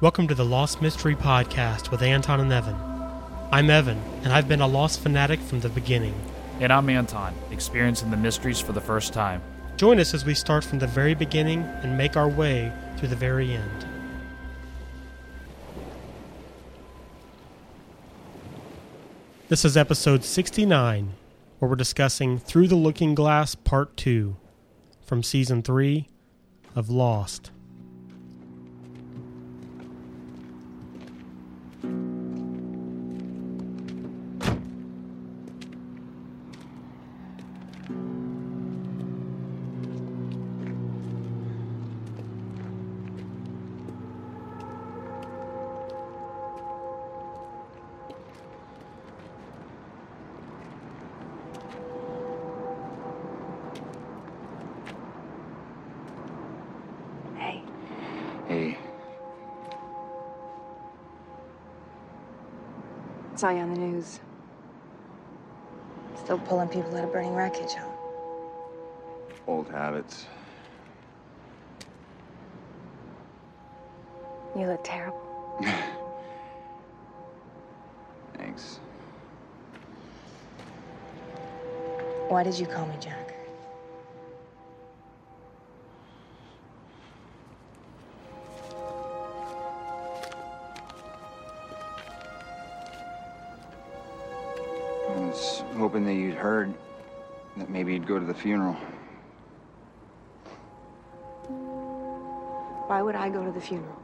Welcome to the Lost Mystery Podcast with Anton and Evan. I'm Evan, and I've been a Lost fanatic from the beginning. And I'm Anton, experiencing the mysteries for the first time. Join us as we start from the very beginning and make our way to the very end. This is episode 69, where we're discussing Through the Looking Glass Part 2 from Season 3 of Lost. Still pulling people out of burning wreckage, huh? old habits. You look terrible. Thanks. Why did you call me Jack? Heard that maybe you'd go to the funeral. Why would I go to the funeral?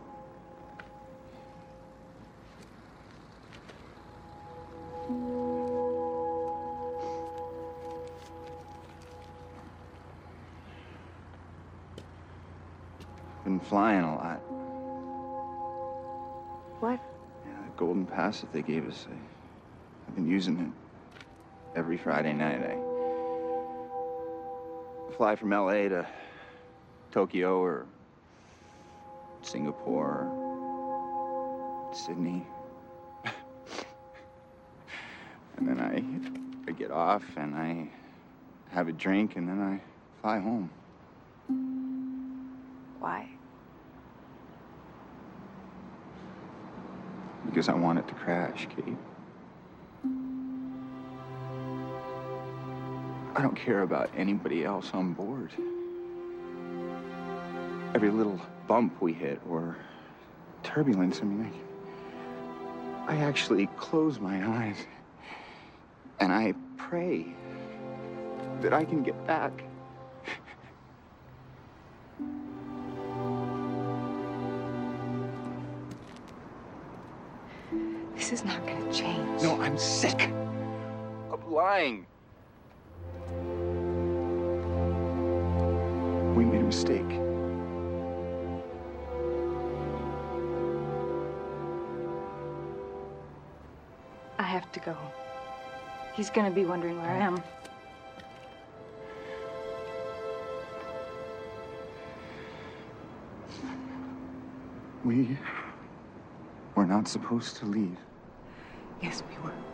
Been flying a lot. What? Yeah, the golden pass that they gave us. I, I've been using it every Friday night. I fly from LA to Tokyo or Singapore, Sydney. and then I, I get off and I have a drink and then I fly home. Why? Because I want it to crash, Kate. I don't care about anybody else on board. Every little bump we hit or turbulence, I mean, I, I actually close my eyes and I pray that I can get back. To go. He's gonna be wondering where I am. We were not supposed to leave. Yes, we were.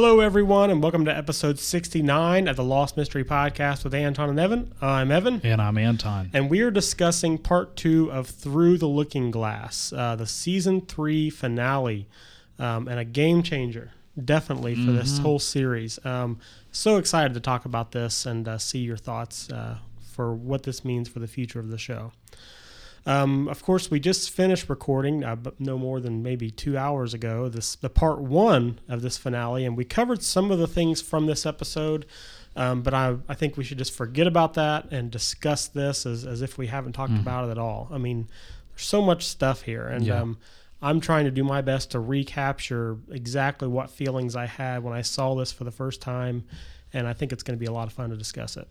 Hello, everyone, and welcome to episode 69 of the Lost Mystery Podcast with Anton and Evan. I'm Evan. And I'm Anton. and we are discussing part two of Through the Looking Glass, uh, the season three finale, um, and a game changer, definitely, for this whole series. Um, so excited to talk about this and uh, see your thoughts uh, for what this means for the future of the show. Um, of course, we just finished recording uh, but no more than maybe two hours ago. This the part one of this finale, and we covered some of the things from this episode. Um, but I, I think we should just forget about that and discuss this as, as if we haven't talked Mm. about it at all. I mean, there's so much stuff here, and Yeah. um, I'm trying to do my best to recapture exactly what feelings I had when I saw this for the first time, and I think it's going to be a lot of fun to discuss it.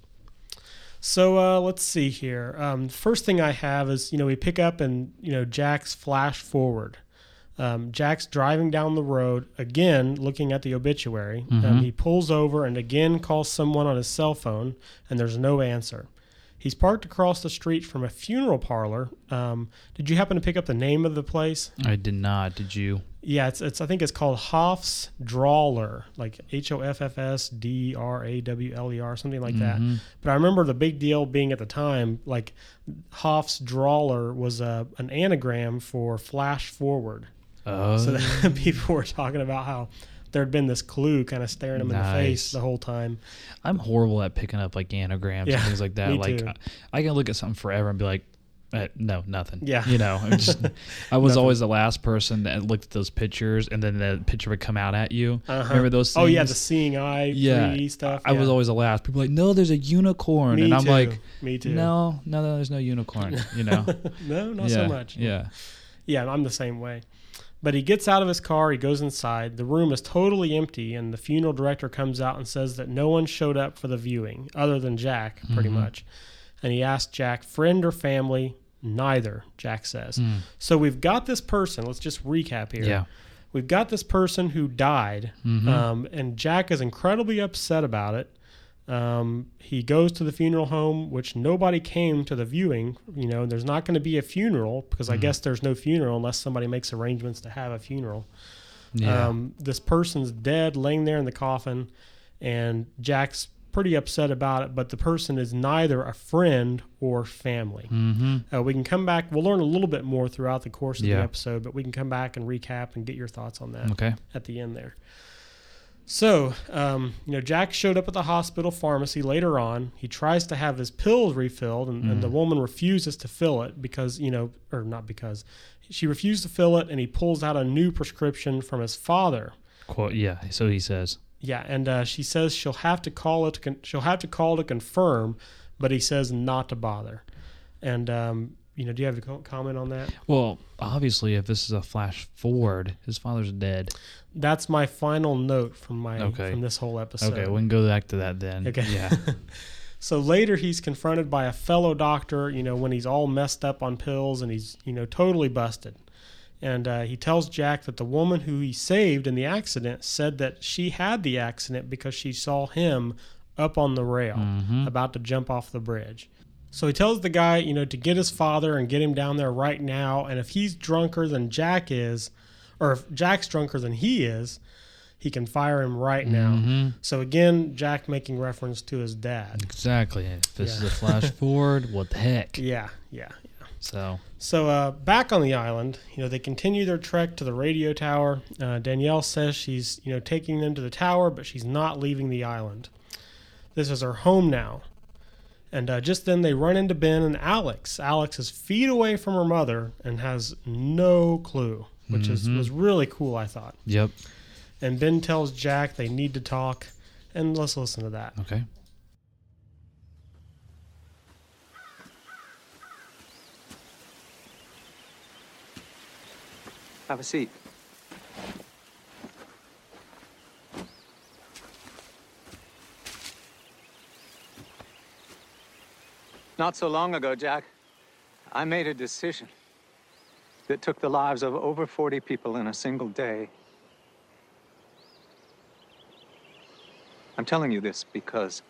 So uh, let's see here. Um, first thing I have is you know we pick up and you know Jack's flash forward. Um, Jack's driving down the road again, looking at the obituary. Um, he pulls over and again calls someone on his cell phone, and there's no answer. He's parked across the street from a funeral parlor. Um, did you happen to pick up the name of the place? I did not. Did you? Yeah, it's, it's I think it's called Hoff's Drawler, like H O F F S D R A W L E R, something like that. Mm-hmm. But I remember the big deal being at the time, like Hoff's Drawler was a, an anagram for flash forward. Oh, So that people were talking about how there had been this clue kind of staring them in the face the whole time. I'm horrible at picking up like anagrams Yeah, and things like that. me like too. I, I can look at something forever and be like, uh, no, nothing. Yeah. you know, just I was always the last person that looked at those pictures, and then the picture would come out at you. Uh-huh. Remember those? Things? Oh yeah, the seeing eye yeah 3D stuff. I was always the last. People were like, no, there's a unicorn, Me and I'm too. like, me too. no, no, no, there's no unicorn. You know, no, not yeah, so much. Yeah, Yeah, I'm the same way. But he gets out of his car, he goes inside. The room is totally empty, and the funeral director comes out and says that no one showed up for the viewing other than Jack, pretty Mm-hmm. much. And he asks Jack, friend or family? Neither, Jack says. So we've got this person. Let's just recap here. Mm. yeah, We've got this person who died, Mm-hmm. um, and Jack is incredibly upset about it. Um, he goes to the funeral home, which nobody came to the viewing. You know, there's not going to be a funeral because Mm-hmm. I guess there's no funeral unless somebody makes arrangements to have a funeral. yeah. Um, this person's dead, laying there in the coffin, and Jack's pretty upset about it. But the person is neither a friend or family. mm-hmm. Uh, we can come back. We'll learn a little bit more throughout the course of Yeah. the episode, but we can come back and recap and get your thoughts on that Okay. at the end there. So, um, you know, Jack showed up at the hospital pharmacy later on. He tries to have his pills refilled, and, and the woman refuses to fill it because, you know, or not because, she refused to fill it, and he pulls out a new prescription from his father. Quote. Yeah. So he says. Yeah, and uh, she says she'll have to call it. To con- she'll have to call to confirm, but he says not to bother. And um, you know, do you have a co- comment on that? Well, obviously, if this is a flash forward, his father's dead. That's my final note from my Okay. from this whole episode. okay, we can go back to that then. Okay. Yeah. So later he's confronted by a fellow doctor, you know, when he's all messed up on pills and he's, you know, totally busted. And uh, he tells Jack that the woman who he saved in the accident said that she had the accident because she saw him up on the rail about to jump off the bridge. So he tells the guy, you know, to get his father and get him down there right now. And if he's drunker than Jack is, or if Jack's drunker than he is, he can fire him right now. So again, Jack making reference to his dad. exactly. If this is a flash forward, what the heck? Yeah, yeah. So So uh, back on the island, you know, they continue their trek to the radio tower. Uh, Danielle says she's, you know, taking them to the tower, but she's not leaving the island. This is her home now. And uh, just then they run into Ben and Alex. Alex is feet away from her mother and has no clue, which is was really cool, I thought. Yep. And Ben tells Jack they need to talk, and let's listen to that. Okay. Have a seat. Not so long ago, Jack, I made a decision that took the lives of over 40 people in a single day. I'm telling you this because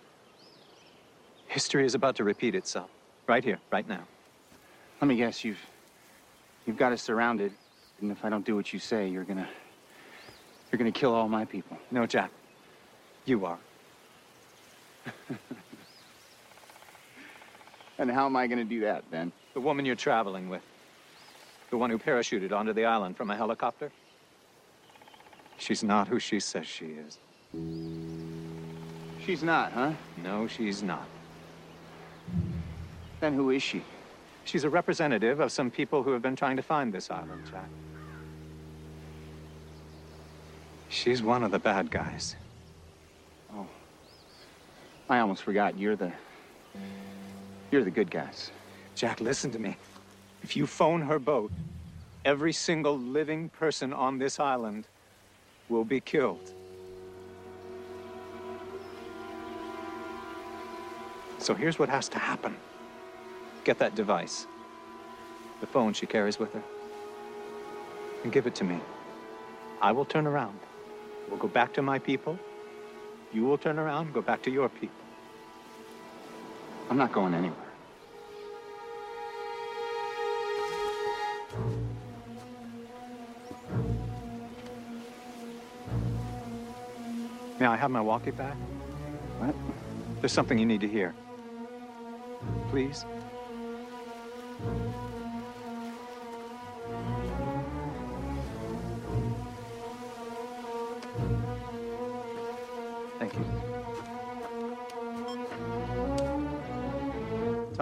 history is about to repeat itself. Right here, right now. Let me guess, you've you've got us surrounded, and if I don't do what you say, you're gonna you're gonna kill all my people. No, Jack. You are. And how am I gonna do that, Ben? The woman you're traveling with. The one who parachuted onto the island from a helicopter. She's not who she says she is. She's not, huh? No, she's not. Then who is she? She's a representative of some people who have been trying to find this island, Jack. She's one of the bad guys. Oh. I almost forgot. You're the. You're the good guys. Jack, listen to me. If you phone her boat, every single living person on this island will be killed. So here's what has to happen get that device, the phone she carries with her, and give it to me. I will turn around. We'll go back to my people. You will turn around, and go back to your people. I'm not going anywhere. May I have my walkie back? What? There's something you need to hear. Please?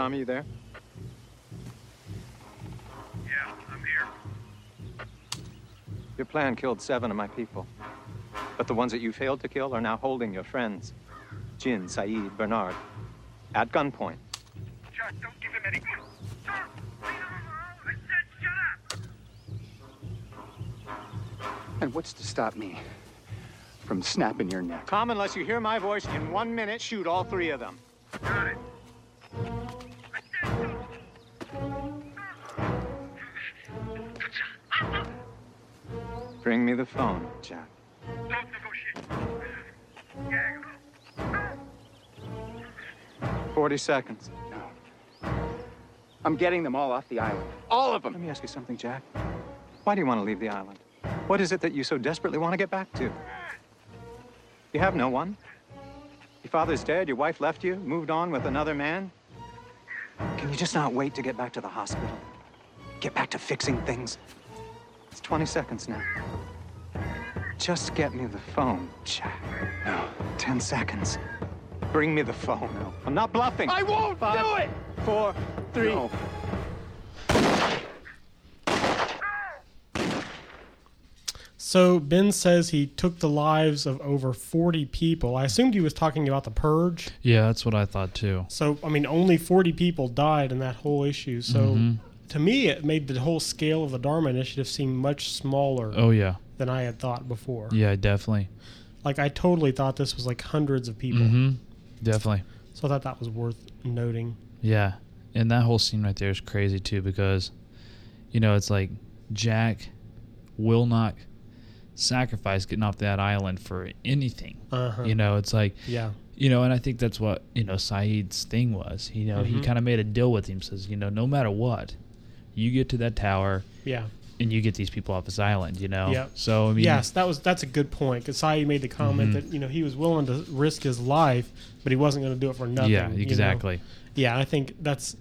Tommy, you there? Yeah, I'm here. Your plan killed seven of my people. But the ones that you failed to kill are now holding your friends Jin, Sayid, Bernard at gunpoint. Just don't give him any. Sir, leave him alone. I said shut up. And what's to stop me from snapping your neck? Come, unless you hear my voice, in one minute, shoot all three of them. The phone, Jack. Don't negotiate. 40 seconds. No. I'm getting them all off the island. All of them. Let me ask you something, Jack. Why do you want to leave the island? What is it that you so desperately want to get back to? You have no one. Your father's dead, your wife left you, moved on with another man. Can you just not wait to get back to the hospital? Get back to fixing things? It's 20 seconds now. Just get me the phone, Jack. No. 10 seconds. Bring me the phone. No. I'm not bluffing. I won't Five, do it! Four, three. No. So Ben says he took the lives of over 40 people. I assumed he was talking about the purge. Yeah, that's what I thought too. So I mean, only 40 people died in that whole issue. So Mm-hmm. to me, it made the whole scale of the Dharma Initiative seem much smaller Oh yeah, than I had thought before. yeah, definitely. Like I totally thought this was like hundreds of people. hmm Definitely. So I thought that was worth noting. Yeah, and that whole scene right there is crazy too because, you know, it's like Jack will not sacrifice getting off that island for anything. Uh-huh. You know, it's like Yeah. you know, and I think that's what you know Sayid's thing was. You know, he Mhm. kind of made a deal with him. Says, you know, no matter what, you get to that tower Yeah. And you get these people off this island. You know. Yep. So I mean, yes, that was that's a good point. Because Kasai made the comment Mhm. that you know he was willing to risk his life, but he wasn't going to do it for nothing. yeah, you know? exactly. Yeah, I think that's.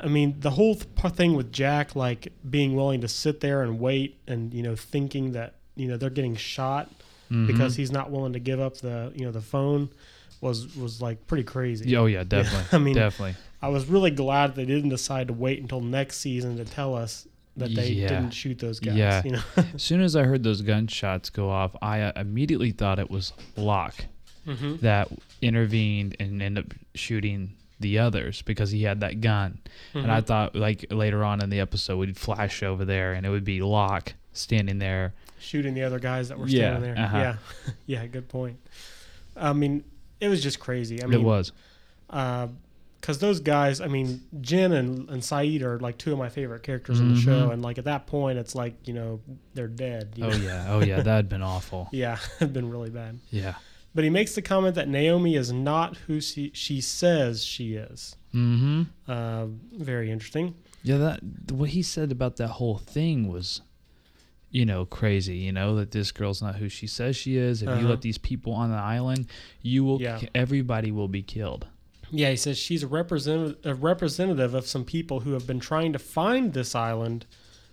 I mean, the whole th- thing with Jack, like being willing to sit there and wait, and you know, thinking that you know they're getting shot Mhm. because he's not willing to give up the you know the phone, was was like pretty crazy. Oh yeah, definitely. I mean, definitely. I was really glad they didn't decide to wait until next season to tell us that they Yeah. didn't shoot those guys. Yeah. You know. as soon as I heard those gunshots go off, I uh, immediately thought it was Locke Mhm. that intervened and ended up shooting the others because he had that gun. And I Mhm. thought, like later on in the episode, we'd flash over there and it would be Locke standing there. shooting the other guys that were Yeah, standing there. uh-huh. Yeah, yeah, good point. I mean, it was just crazy. I mean, it was. Because those guys. I mean, Jin and, and Sayid are like two of my favorite characters in the show, Mhm. and like at that point, it's like you know they're dead. you Oh know? yeah. Oh yeah. That'd been awful. yeah, it'd been really bad. Yeah. But he makes the comment that Naomi is not who she, she says she is. Mm-hmm. Uh, very interesting. Yeah, that what he said about that whole thing was, you know, crazy. You know that this girl's not who she says she is. If you Uh-huh. let these people on the island, you will. Yeah. Everybody will be killed. Yeah, he says she's a representative, a representative of some people who have been trying to find this island,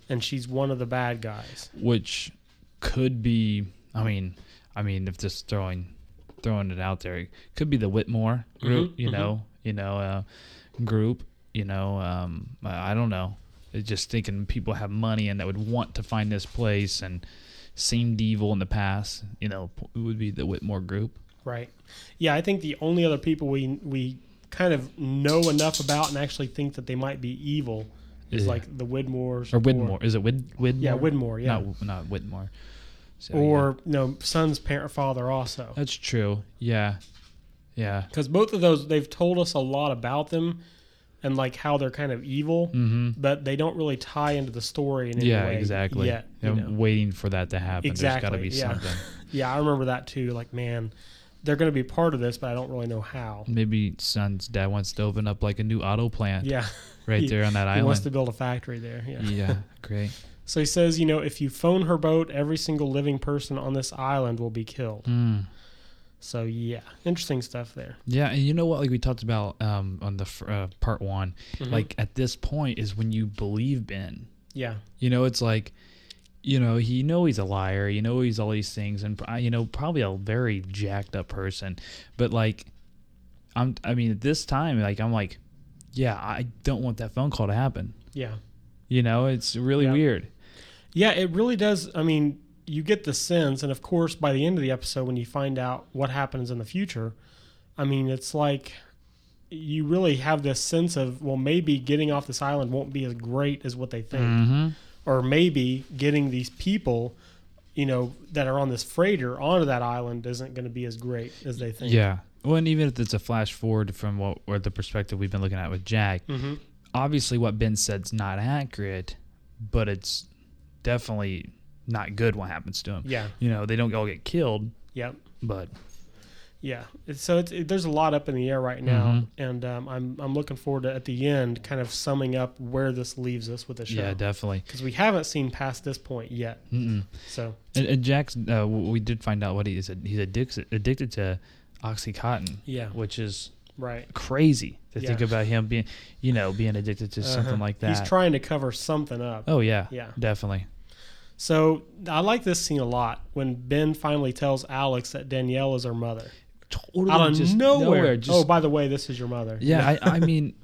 and she's one of the bad guys. which could be I mean I mean if just throwing throwing it out there it could be the Whitmore group Mhm, you mhm. know you know uh, group you know um I, I don't know It's just thinking people have money and that would want to find this place and seemed evil in the past you know it would be the Whitmore group Right. Yeah, I think the only other people we we kind of know enough about and actually think that they might be evil is Yeah. like the Widmores or Widmore. Is it Wid Widmore? Yeah, Widmore, yeah. Not, not Whitmore. So, or you know, Sun's parent father also. that's true. Yeah, yeah. Because both of those, they've told us a lot about them and like how they're kind of evil, Mm-hmm. but they don't really tie into the story in any Yeah, way exactly. yet. I'm know? waiting for that to happen. There's got to Exactly, be yeah. something. Yeah, I remember that too. Like, man, they're going to be part of this, but I don't really know how. Maybe Sun's dad wants to open up like a new auto plant Yeah, right He- there on that island. he wants to build a factory there. Yeah. yeah, great. So he says, you know, if you phone her boat, every single living person on this island will be killed. Mm. So yeah, interesting stuff there. Yeah, and you know what? Like we talked about um, on the uh, part one, Mm-hmm. like at this point is when you believe Ben. Yeah, You know, it's like, you know, you know he's a liar. You know he's all these things, and uh, you know probably a very jacked up person. But like, I'm. I mean, at this time, like I'm like, yeah, I don't want that phone call to happen. yeah, You know, it's really Yeah. weird. yeah. It really does. I mean, you get the sense, and of course, by the end of the episode, when you find out what happens in the future, I mean, it's like you really have this sense of well, maybe getting off this island won't be as great as what they think, Mm-hmm. Or maybe getting these people. You know that are on this freighter onto that island isn't going to be as great as they think. Yeah. Well, and even if it's a flash forward from what or the perspective we've been looking at with Jack, Mhm. obviously what Ben said's not accurate, but it's definitely not good what happens to him. Yeah. You know, they don't all get killed, Yep. but Yeah, so it's, it, there's a lot up in the air right now, Mhm. and um, I'm I'm looking forward to at the end, kind of summing up where this leaves us with the show. yeah, definitely. because we haven't seen past this point yet. Mm-mm. So And, and Jack's, uh, we did find out what he is. He's addicted addicted to OxyContin. Yeah. which is right, crazy to think about him being, you know, being addicted to something Uh-huh. like that. He's trying to cover something up. oh yeah, Yeah. definitely. So I like this scene a lot when Ben finally tells Alex that Danielle is her mother Totally out of just nowhere. just- oh, by the way, this is your mother. Yeah, I, I mean,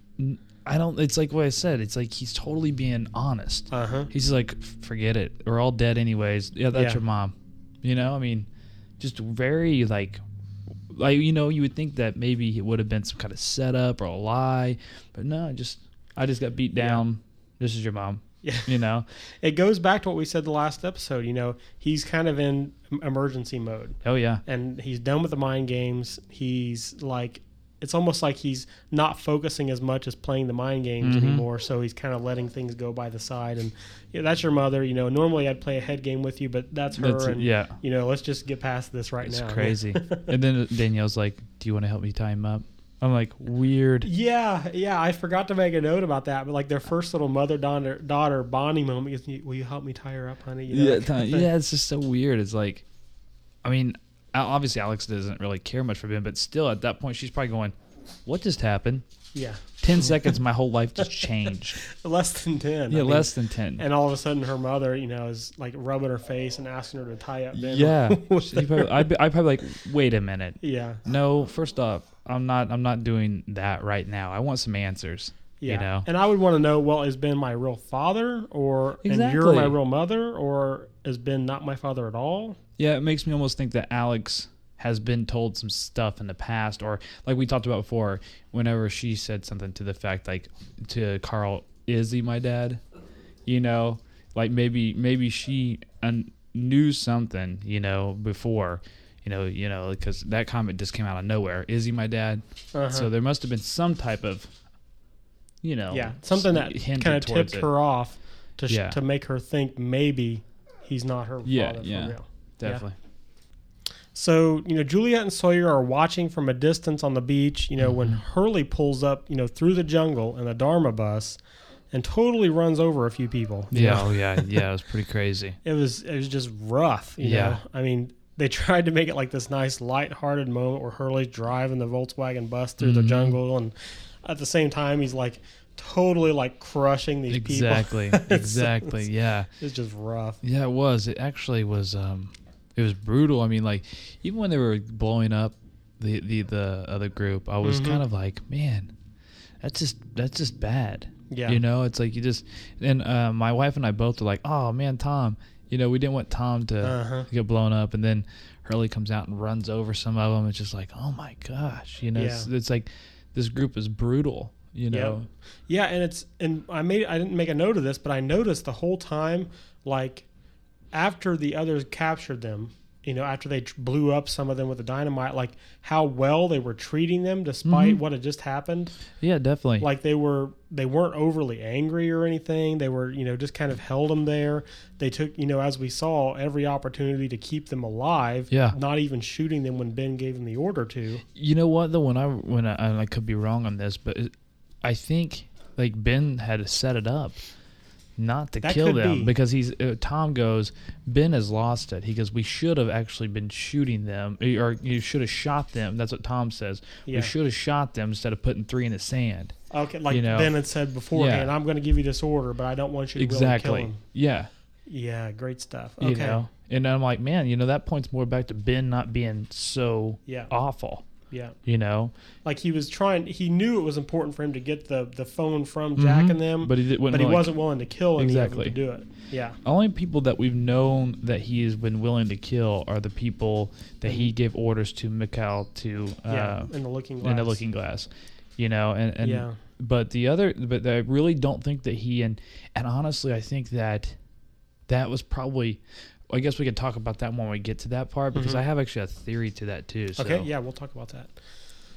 I don't. It's like what I said. It's like he's totally being honest. Uh huh. He's like, forget it. We're all dead anyways. Yeah, that's Yeah. your mom. You know, I mean, just very like, like you know, you would think that maybe it would have been some kind of setup or a lie, but no, just I just got beat Yeah. down. This is your mom. Yeah. You know. It goes back to what we said the last episode. You know, he's kind of in emergency mode. Oh yeah. and he's done with the mind games. He's like, it's almost like he's not focusing as much as playing the mind games Mhm. anymore. So he's kind of letting things go by the side. And yeah, that's your mother. You know, normally I'd play a head game with you, but that's her. That's- and yeah. you know, let's just get past this right It's now. It's crazy. and then Danielle's like, "Do you want to help me tie him up?" I'm like, "Weird." Yeah, yeah, I forgot to make a note about that. But like their first little mother daughter daughter bonding moment is, "Will you help me tie her up, honey?" You know, yeah, that kind of yeah, it's just so weird. It's like, I mean, obviously Alex doesn't really care much for Ben, but still, at that point, she's probably going, "What just happened?" yeah. Ten seconds, my whole life just changed. Less than ten. Yeah, I mean, less than ten. And all of a sudden, her mother, you know, is like rubbing her face and asking her to tie up. Ben yeah, probably, I'd, be, I'd probably like, wait a minute. Yeah. No, first off, I'm not. I'm not doing that right now. I want some answers. Yeah. You know. And I would want to know, well, is Ben my real father or and you're my real mother or is Ben not my father at all? Yeah, it makes me almost think that Alex has been told some stuff in the past, or like we talked about before, whenever she said something to the fact like to Carl, "Is he my dad?" You know, like maybe maybe she un- knew something, you know, before. You know, you know, because that comment just came out of nowhere. Is he my dad? Uh-huh. So there must have been some type of, you know, yeah, something that hinted kind of tipped it. her off to sh- Yeah. to make her think maybe he's not her Yeah, father yeah. for real. Definitely. So, you know, Juliet and Sawyer are watching from a distance on the beach, you know, when Mm-hmm. Hurley pulls up, you know, through the jungle in the Dharma bus and totally runs over a few people. Yeah. Oh yeah. Yeah. It was pretty crazy. it was it was just rough. You Yeah. know? I mean, they tried to make it like this nice light-hearted moment where Hurley's driving the Volkswagen bus through the Mhm. jungle, and at the same time he's like totally like crushing these Exactly. people. exactly. it's, Yeah. it's just rough. Yeah, it was. It actually was. Um, it was brutal. I mean, like even when they were blowing up the the the other group, I was Mhm. kind of like, man, that's just that's just bad. Yeah. You know, it's like you just and uh, my wife and I both were like, oh man, Tom, You know, we didn't want Tom to Uh-huh. get blown up, and then Hurley comes out and runs over some of them. It's just like, oh my gosh, you know, Yeah. it's like this group is brutal. You know, Yeah, and it's and I made I didn't make a note of this, but I noticed the whole time, like after the others captured them, you know, after they blew up some of them with the dynamite, like how well they were treating them despite Mm-hmm. what had just happened. yeah, definitely. Like they were they weren't overly angry or anything. They were you know just kind of held them there. They took you know as we saw every opportunity to keep them alive. Yeah. not even shooting them when Ben gave them the order to. You know what though? When I when I, I could be wrong on this, but I think like Ben had to set it up not to That kill them be. because he's uh, Tom goes Ben has lost it. He goes we should have actually been shooting them or you should have shot them. That's what Tom says. Yeah. We should have shot them instead of putting three in the sand. Okay, like You know. Ben had said beforehand, Yeah. I'm going to give you this order, but I don't want you to really kill Exactly. him. Yeah. Yeah, great stuff. You Okay. know. And I'm like, man, you know that points more back to Ben not being so Yeah. awful. Yeah. You know, Like he was trying he knew it was important for him to get the the phone from Jack and them, Mm-hmm. but he did, but he like- wasn't willing to kill Exactly. to do it. Yeah. only people that we've known that he has been willing to kill are the people that he gave orders to Mikhail to uh, Yeah. in the looking glass. in the looking glass you know and, and Yeah. but the other but I really don't think that he and and honestly I think that that was probably I guess we could talk about that when we get to that part because I have actually a theory to that too so Mm-hmm. Okay, yeah, we'll talk about that.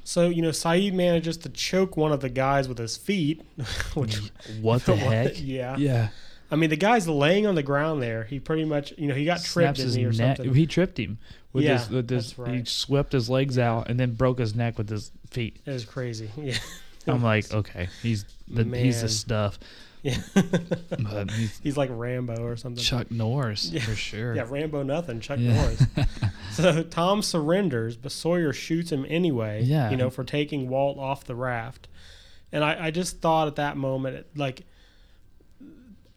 So, you know, Sayid manages to choke one of the guys with his feet, which what the heck yeah. yeah I mean, the guy's laying on the ground there. He pretty much, you know, he got tripped snaps his he or neck something. he tripped him with Yeah, his with his right. he swept his legs out and then broke his neck with his feet It was crazy. Yeah. I'm like, okay, he's the he's the stuff. Yeah. But he's He's like Rambo or something. Chuck Norris for sure. Yeah, Rambo nothing, Chuck Yeah. Norris. so Tom surrenders, but Sawyer shoots him anyway. Yeah. You know, for taking Walt off the raft. And I, I just thought at that moment, like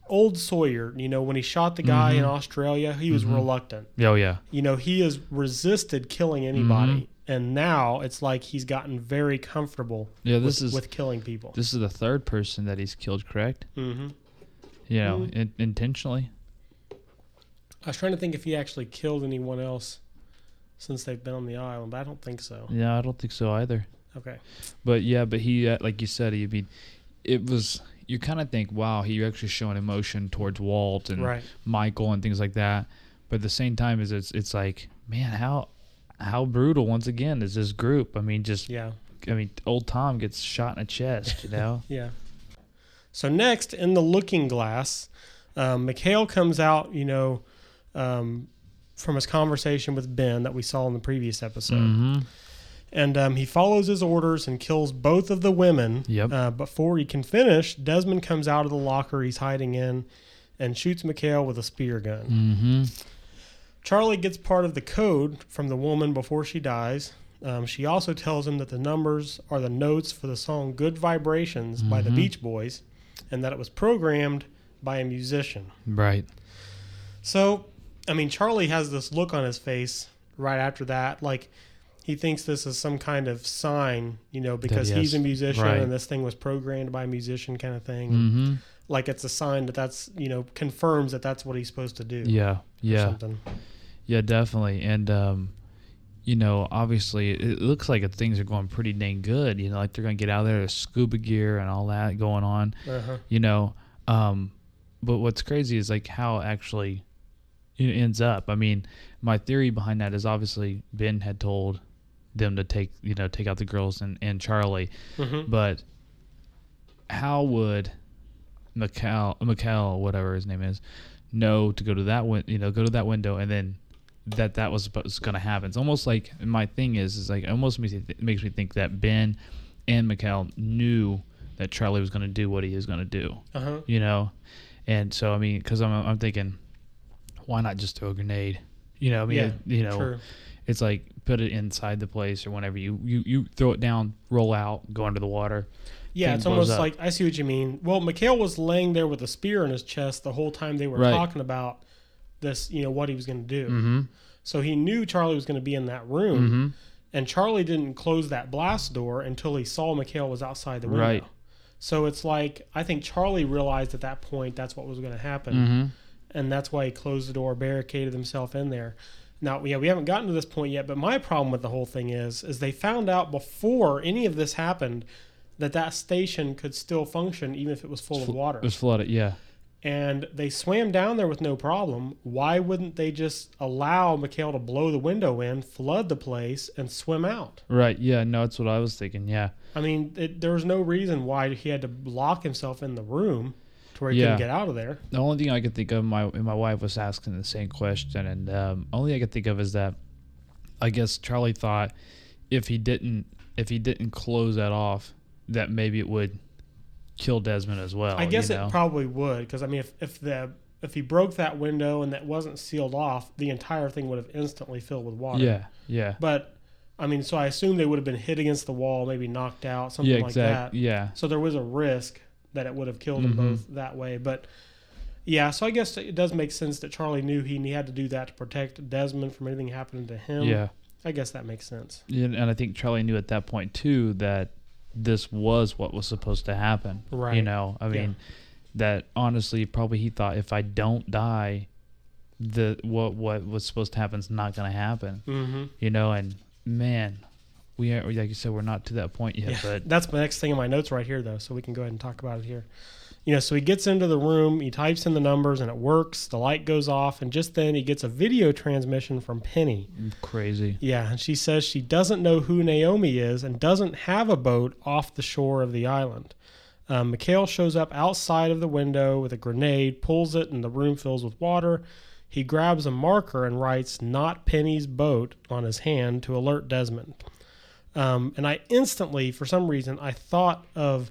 old Sawyer, you know, when he shot the guy Mm-hmm. in Australia, he was reluctant. Oh yeah, You know, he has resisted killing anybody. Mm-hmm. And now it's like he's gotten very comfortable yeah. This with, is with killing people. this is the third person that he's killed. Correct? Mm-hmm. You know, Mm-hmm. in, intentionally. I was trying to think if he actually killed anyone else since they've been on the island, but I don't think so. Yeah, I don't think so either. Okay. But yeah, but he, uh, like you said, he mean, it was. You kind of think, wow, he actually showing emotion towards Walt and Right. Michael and things like that. But at the same time, is it's it's like, man, how how brutal once again is this group? I mean, just Yeah. I mean, old Tom gets shot in the chest, you know. Yeah. So next, in the looking glass, um, Mikhail comes out, you know, um, from his conversation with Ben that we saw in the previous episode. mm-hmm. And um, he follows his orders and kills both of the women. Yep. Uh, before he can finish, Desmond comes out of the locker he's hiding in and shoots Mikhail with a spear gun. Mm-hmm. Charlie gets part of the code from the woman before she dies. Um, she also tells him that the numbers are the notes for the song Good Vibrations by the Beach Boys and that it was programmed by a musician. Right. So, I mean, Charlie has this look on his face right after that. Like, he thinks this is some kind of sign, you know, because yes, he's a musician right. and this thing was programmed by a musician kind of thing. Mm-hmm. Like, it's a sign that that's, you know, confirms that that's what he's supposed to do. Yeah. Yeah. Something. Yeah. Definitely. And um, you know, obviously, it looks like things are going pretty dang good. You know, like they're gonna get out of there, there's scuba gear and all that going on. Uh-huh. You know, um, but what's crazy is like how actually it ends up. I mean, my theory behind that is obviously Ben had told them to take you know take out the girls and and Charlie, Mhm. but how would Mikhail, Mikhail, whatever his name is, know to go to that win- you know go to that window and then that that was supposed going to happen. It's almost like my thing is is like it almost makes me th- makes me think that Ben and Mikhail knew that Charlie was going to do what he is going to do. Uh-huh. You know, and so I mean, because I'm I'm thinking, why not just throw a grenade? You know, I mean, Yeah, it- you know, true. it's like put it inside the place or whenever you you you throw it down, roll out, go under the water. Yeah, it's almost up. like I see what you mean. Well, Mikhail was laying there with a spear in his chest the whole time they were Right. talking about this, you know, what he was going to do. Mm-hmm. So he knew Charlie was going to be in that room, Mm-hmm. and Charlie didn't close that blast door until he saw Mikhail was outside the window. Right. So it's like I think Charlie realized at that point that's what was going to happen, Mm-hmm. and that's why he closed the door, barricaded himself in there. Now, yeah, we haven't gotten to this point yet, but my problem with the whole thing is, is they found out before any of this happened that that station could still function even if it was full of water, It was flooded. Yeah. And they swam down there with no problem. Why wouldn't they just allow Mikhail to blow the window in, flood the place, and swim out? Right. Yeah. No, that's what I was thinking. Yeah. I mean, it, there was no reason why he had to lock himself in the room to where he Yeah. couldn't get out of there. The only thing I could think of, my my wife was asking the same question, and um, only I could think of is that I guess Charlie thought if he didn't if he didn't close that off, that maybe it would kill Desmond as well. I guess you know? it probably would because I mean, if if the if he broke that window and that wasn't sealed off, the entire thing would have instantly filled with water. yeah, yeah, But I mean, so I assume they would have been hit against the wall, maybe knocked out, something yeah, like that. Yeah, So there was a risk that it would have killed them Mhm. both that way. But yeah, so I guess it does make sense that Charlie knew he, he had to do that to protect Desmond from anything happening to him. yeah. I guess that makes sense. Yeah, and I think Charlie knew at that point too that this was what was supposed to happen. Right. You know, I Yeah. mean, that honestly, probably he thought if I don't die, the what what was supposed to happen is not going to happen. Mm-hmm. You know, and man, we are like you said, we're not to that point yet. Yeah, But that's the next thing in my notes right here, though, so we can go ahead and talk about it here. You know, so he gets into the room, he types in the numbers, and it works. The light goes off, and just then he gets a video transmission from Penny. crazy. Yeah, and she says she doesn't know who Naomi is and doesn't have a boat off the shore of the island. Um, Mikhail shows up outside of the window with a grenade, pulls it, and the room fills with water. He grabs a marker and writes "Not Penny's boat" on his hand to alert Desmond. Um, and I instantly, for some reason, I thought of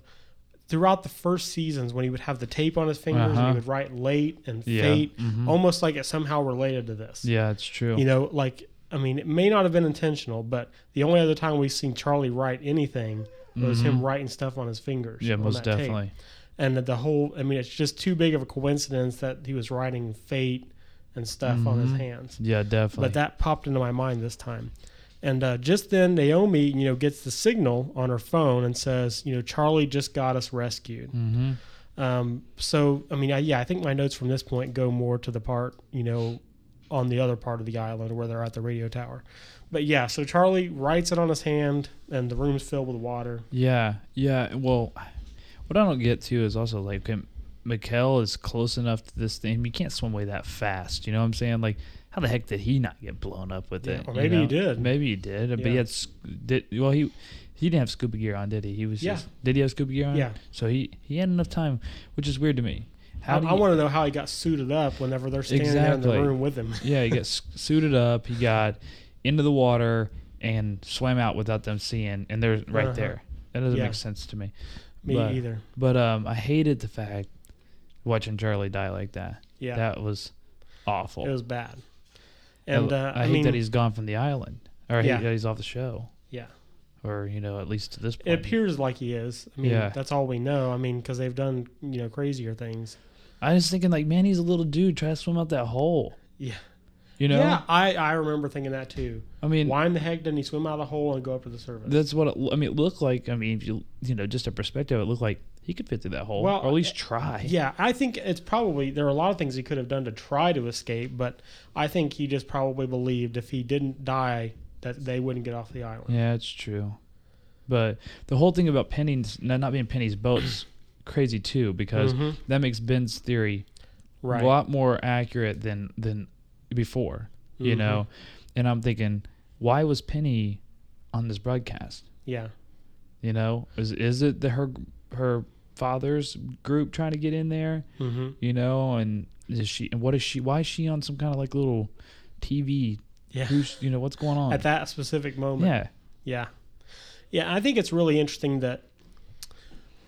throughout the first seasons when he would have the tape on his fingers Uh-huh. he would write "late" and Yeah, "fate," mhm. almost like it somehow related to this. Yeah, it's true. You know, like I mean, it may not have been intentional, but the only other time we've seen Charlie write anything was him writing stuff on his fingers. Mm-hmm. yeah, most that tape. definitely. And the whole, I mean, it's just too big of a coincidence that he was writing fate and stuff on his Mhm. hands. Yeah, definitely. But that popped into my mind this time. And uh, just then, Naomi, you know, gets the signal on her phone and says, you know, Charlie just got us rescued. hmm Um, so, I mean, I, yeah, I think my notes from this point go more to the part, you know, on the other part of the island where they're at the radio tower. But yeah, so Charlie writes it on his hand, and the room's filled with water. Yeah, yeah. Well, what I don't get to is also like Mikhail is close enough to this thing. You can't swim away that fast. You know what I'm saying? Like, how the heck did he not get blown up with Yeah, it? or you maybe he did. Maybe he did. But he had did well. He he didn't have scuba gear on, did he? He was Yeah. just. Did he have scuba gear on? Yeah. So he he had enough time, which is weird to me. How I, I want to know how he got suited up whenever they're standing there in the room with him. Yeah, he got suited up. He got into the water and swam out without them seeing, and they're right Uh-huh. there. That doesn't Yeah. make sense to me. Me But- either. But um, I hated the fact watching Charlie die like that. Yeah, That was awful. it was bad. And I, uh, I I, hate mean, that he's gone from the island, or Yeah. that he's off the show, yeah, or you know, at least to this point, it appears like he is. I mean, Yeah. that's all we know. I mean, because they've done you know crazier things. I was thinking, like, man, he's a little dude. Try to swim out that hole. Yeah, You know. yeah. I I remember thinking that too. I mean, Why in the heck didn't he swim out of the hole and go up to the surface? that's what it, I mean. It looked like. I mean, if you you know, just a perspective, it looked like he could fit through that hole, Well, or at least try. Yeah, I think it's probably there are a lot of things he could have done to try to escape, but I think he just probably believed if he didn't die that they wouldn't get off the island. Yeah, it's true. But the whole thing about Penny's not not being Penny's boat's crazy too, because Mhm. that makes Ben's theory Right. a lot more accurate than than before. You Mhm. know, and I'm thinking, why was Penny on this broadcast? Yeah. You know, is is it the her her father's group trying to get in there? hmm You know, and is she and what is she? Why is she on some kind of like little TV? Yeah. Who's you know what's going on? At that specific moment. yeah, Yeah. Yeah, I think it's really interesting that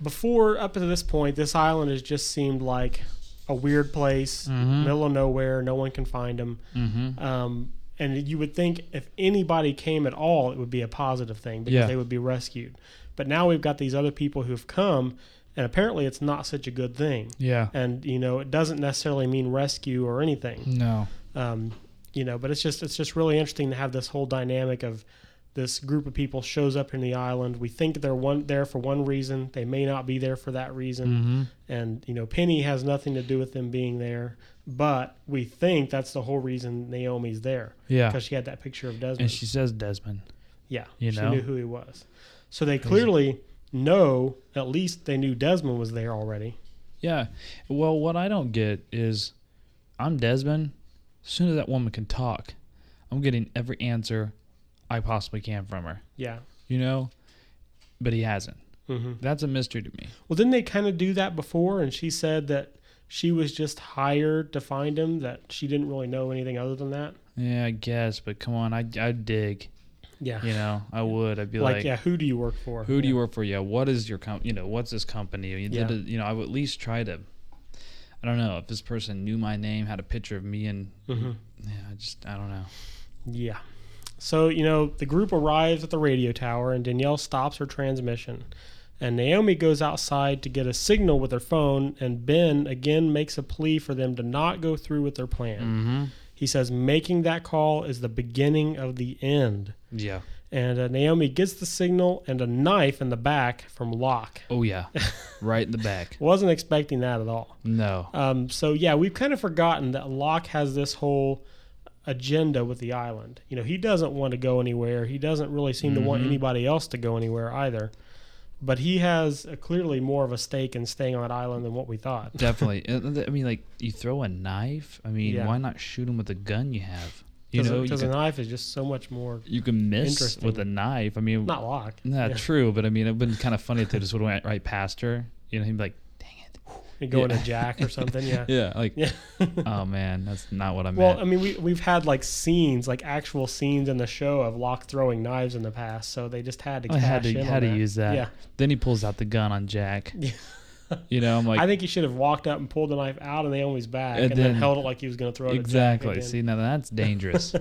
before up to this point, this island has just seemed like a weird place, Mhm. middle of nowhere, no one can find them. mm-hmm. Um, and you would think if anybody came at all, it would be a positive thing because Yeah. they would be rescued. But now we've got these other people who've come, and apparently it's not such a good thing. yeah. And you know, it doesn't necessarily mean rescue or anything. No. Um, you know, but it's just it's just really interesting to have this whole dynamic of this group of people shows up in the island. We think they're one there for one reason. They may not be there for that reason. Mm-hmm. And you know, Penny has nothing to do with them being there, but we think that's the whole reason Naomi's there Yeah. because she had that picture of Desmond. And she says Desmond. yeah, you she know? knew who he was. So they clearly know. At least they knew Desmond was there already. Yeah. Well, what I don't get is I'm Desmond. As soon as that woman can talk, I'm getting every answer I possibly can from her. Yeah. You know? But he hasn't. hmm That's a mystery to me. Well, didn't they kind of do that before? And she said that she was just hired to find him. That she didn't really know anything other than that. Yeah, I guess, but come on, I I dig. Yeah. You know, I would. I'd be like, like, yeah, who do you work for? who do you work for? Yeah, what is your com? You know, what's this company? You, Yeah. did you know, I would at least try to. I don't know if this person knew my name, had a picture of me, and Mhm. yeah, I just I don't know. Yeah. So, you know, the group arrives at the radio tower and Danielle stops her transmission. And Naomi goes outside to get a signal with her phone, and Ben again makes a plea for them to not go through with their plan. Mm-hmm. He says making that call is the beginning of the end. Yeah. And uh, Naomi gets the signal and a knife in the back from Locke. Oh yeah, right in the back. Wasn't expecting that at all. No. Um, so yeah, we've kind of forgotten that Locke has this whole agenda with the island. You know, he doesn't want to go anywhere. He doesn't really seem to want Mhm. anybody else to go anywhere either. But he has uh clearly more of a stake in staying on that island than what we thought. Definitely. I mean, like you throw a knife. I mean, Yeah. why not shoot him with a gun you have? You know, because a knife is just so much more you can miss with a knife. I mean, not Locke. not yeah. true, but I mean, it'd been kind of funny if they just would went right past her. You know, he'd be like. You go Yeah. Jack or something. Yeah. Yeah, like, Yeah. oh man, that's not what I mean. Well. I mean, we we've had like scenes, like actual scenes in the show of Locke throwing knives in the past, so they just had to. I had to had to use that. Yeah. Then he pulls out the gun on Jack. Yeah. You know, I'm like, I think he should have walked up and pulled the knife out of Naomi's back and, And then, then- held it like he was going to throw it. exactly. See, now that's dangerous.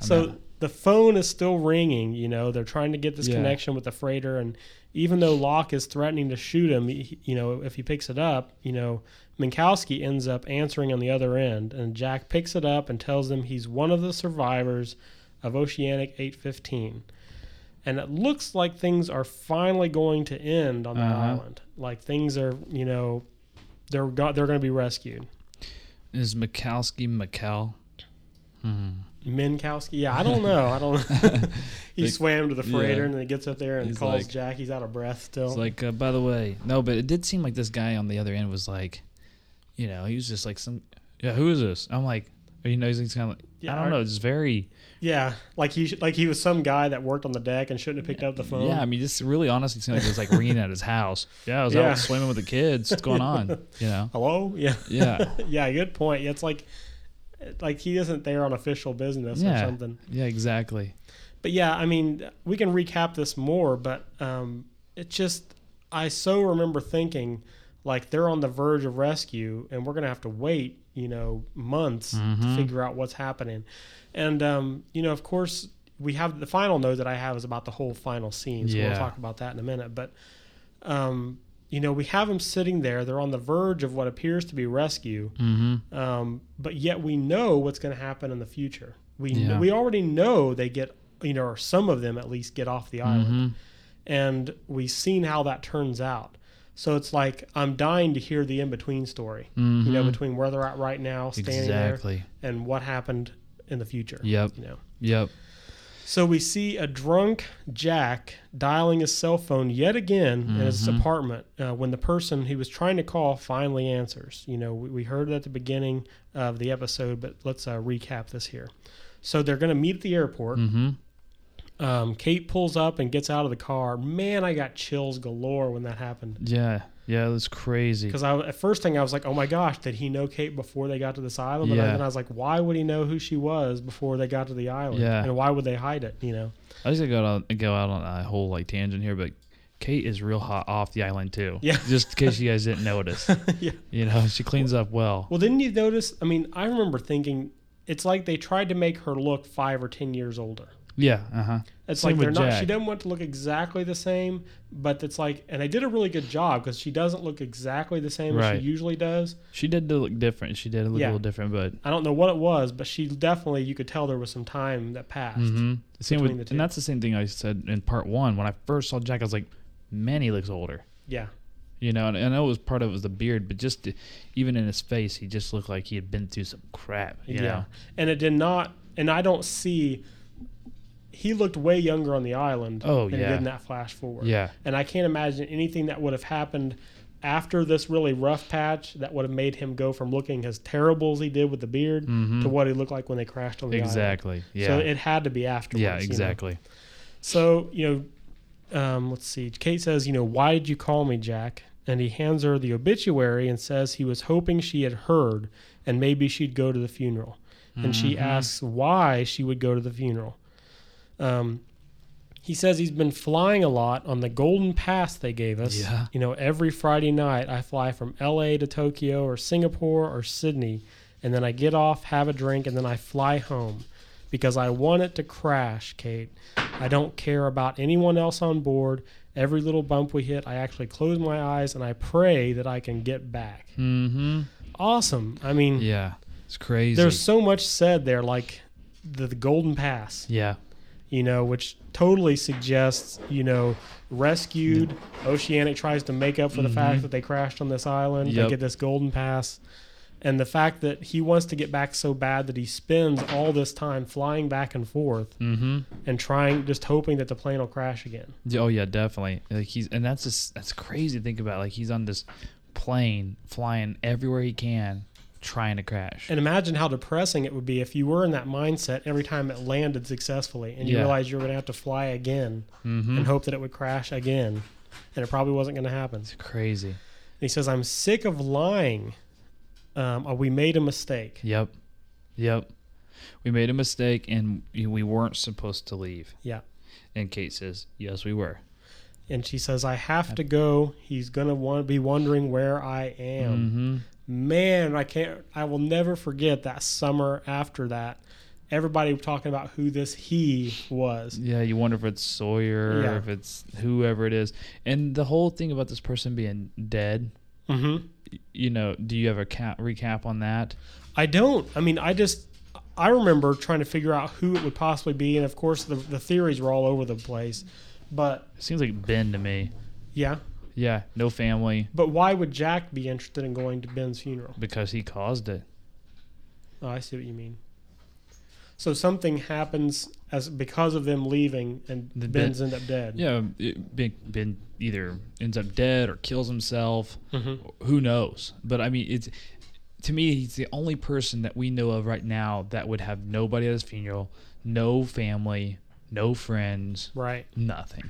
So not- the phone is still ringing. You know, they're trying to get this Yeah. connection with the freighter, and even though Locke is threatening to shoot him, he, you know, if he picks it up, you know, Minkowski ends up answering on the other end, and Jack picks it up and tells them he's one of the survivors of Oceanic 815. And it looks like things are finally going to end on the Uh-huh. island. Like things are, you know, they're go- they're going to be rescued. is Mikowski Mikhail? Hmm. Minkowski, yeah, I don't know. I don't. he Like, swam to the freighter yeah. and then he gets up there and He's calls like- Jack. He's out of breath still. It's like, uh, by the way, no, but it did seem like this guy on the other end was like, you know, he was just like some, yeah, who is this? I'm like, you know, he's kind of like, Yeah, I don't are- know, it's very, yeah, like he like he was some guy that worked on the deck and shouldn't have picked up the phone. yeah. I mean, this really honestly seemed like it was like ringing at his house. Yeah, I was Yeah. out swimming with the kids. What's going on? You know? Hello. Yeah. Yeah, yeah. Good point. Yeah, it's like like he isn't there on official business or something. yeah, exactly. But yeah, I mean, we can recap this more, but um, it just I so remember thinking like they're on the verge of rescue, and we're gonna have to wait, you know, months Mhm. to figure out what's happening. And um, you know, of course, we have the final note that I have is about the whole final scene. So we'll talk about that in a minute. But um, you know, we have them sitting there. They're on the verge of what appears to be rescue, Mm-hmm. um, but yet we know what's going to happen in the future. We Yeah. we already know they get you know, or some of them at least get off the island, Mm-hmm. and we've seen how that turns out. So it's like I'm dying to hear the in between story. You know, Mhm. between where they're at right now, standing Exactly. there, and what happened in the future. Yep. You know. Yep. So we see a drunk Jack dialing his cell phone yet again in his Mhm. apartment uh, when the person he was trying to call finally answers. You know, we, we heard it at the beginning of the episode, but let's uh, recap this here. So they're going to meet at the airport. Mm-hmm. Um, Kate pulls up and gets out of the car. Man, I got chills galore when that happened. Yeah. Yeah. It was crazy. Because I, at first thing I was like, oh my gosh, did he know Kate before they got to this island? But Yeah. then I was like, why would he know who she was before they got to the island? Yeah. And why would they hide it? You know? I was gonna go out go out on a whole like tangent here, but Kate is real hot off the island too. Yeah. Just in case you guys didn't notice. yeah. You know, she cleans up well. Well, didn't you notice? I mean, I remember thinking it's like they tried to make her look five or ten years older. Yeah. Uh huh. It's Same like they're not. Jack. She doesn't want to look exactly the same, but it's like, and they did a really good job because she doesn't look exactly the same as she usually does. She did look different. She did look Yeah. a little different, but I don't know what it was, but she definitely you could tell there was some time that passed. hmm same with, the two. and that's the same thing I said in part one when I first saw Jack. I was like, man, he looks older. Yeah, You know, and I know it was part of it was the beard, but just to- even in his face, he just looked like he had been through some crap. You yeah, know, and it did not. And I don't see. He looked way younger on the island. Oh, than he did in that flash forward. Yeah. and I can't imagine anything that would have happened after this really rough patch that would have made him go from looking as terrible as he did with the beard to what he looked like when they crashed on the island. Mm-hmm. exactly. Yeah. So it had to be afterwards. yeah, you know? exactly. So, you know, um, let's see. Kate says, you know, why did you call me, Jack? And he hands her the obituary and says he was hoping she had heard and maybe she'd go to the funeral. And she Mm-hmm. asks why she would go to the funeral. Um, he says he's been flying a lot on the Golden Pass they gave us. Yeah. You know, every Friday night I fly from LA to Tokyo or Singapore or Sydney, and then I get off, have a drink, and then I fly home because I want it to crash, Kate. I don't care about anyone else on board. Every little bump we hit, I actually close my eyes and I pray that I can get back. Mm-hmm. Awesome. I mean, Yeah, it's crazy. there's so much said there, like the, the Golden Pass yeah, you know, which totally suggests, you know, rescued. Oceanic tries to make up for the fact that they crashed on this island. They Mm-hmm. Get this golden pass. And the fact that he wants to get back so bad that he spends all this time flying back and forth mm-hmm. and trying, just hoping that the plane will crash again. Oh yeah, definitely. Like he's and that's just that's crazy to think about. Like he's on this plane flying everywhere he can, trying to crash. And imagine how depressing it would be if you were in that mindset every time it landed successfully and you Yeah. realized you were going to have to fly again mm-hmm. and hope that it would crash again. And it probably wasn't going to happen. It's crazy. And he says, I'm sick of lying. Um, uh, we made a mistake. Yep, yep. We made a mistake and we weren't supposed to leave. Yeah. And Kate says, "Yes, we were." And she says, I have to go. He's going to want to be wondering where I am. Mm-hmm. Man, I can't, I will never forget that summer after that. Everybody talking about who this he was. Yeah, you wonder if it's Sawyer Yeah. or if it's whoever it is. And the whole thing about this person being dead, Mm-hmm. you know, do you ever cap, recap on that? I don't. I mean, I just, I remember trying to figure out who it would possibly be. And of course, the, the theories were all over the place. But It seems like Ben to me. yeah. Yeah, no family But why would Jack be interested in going to Ben's funeral? because he caused it. Oh, I see what you mean. So something happens as because of them leaving, and The Ben's Ben- end up dead. Yeah, it, Ben, ben either ends up dead or kills himself. Mhm. Who knows? But I mean, it's to me, he's the only person that we know of right now that would have nobody at his funeral, no family, no friends, Right. nothing.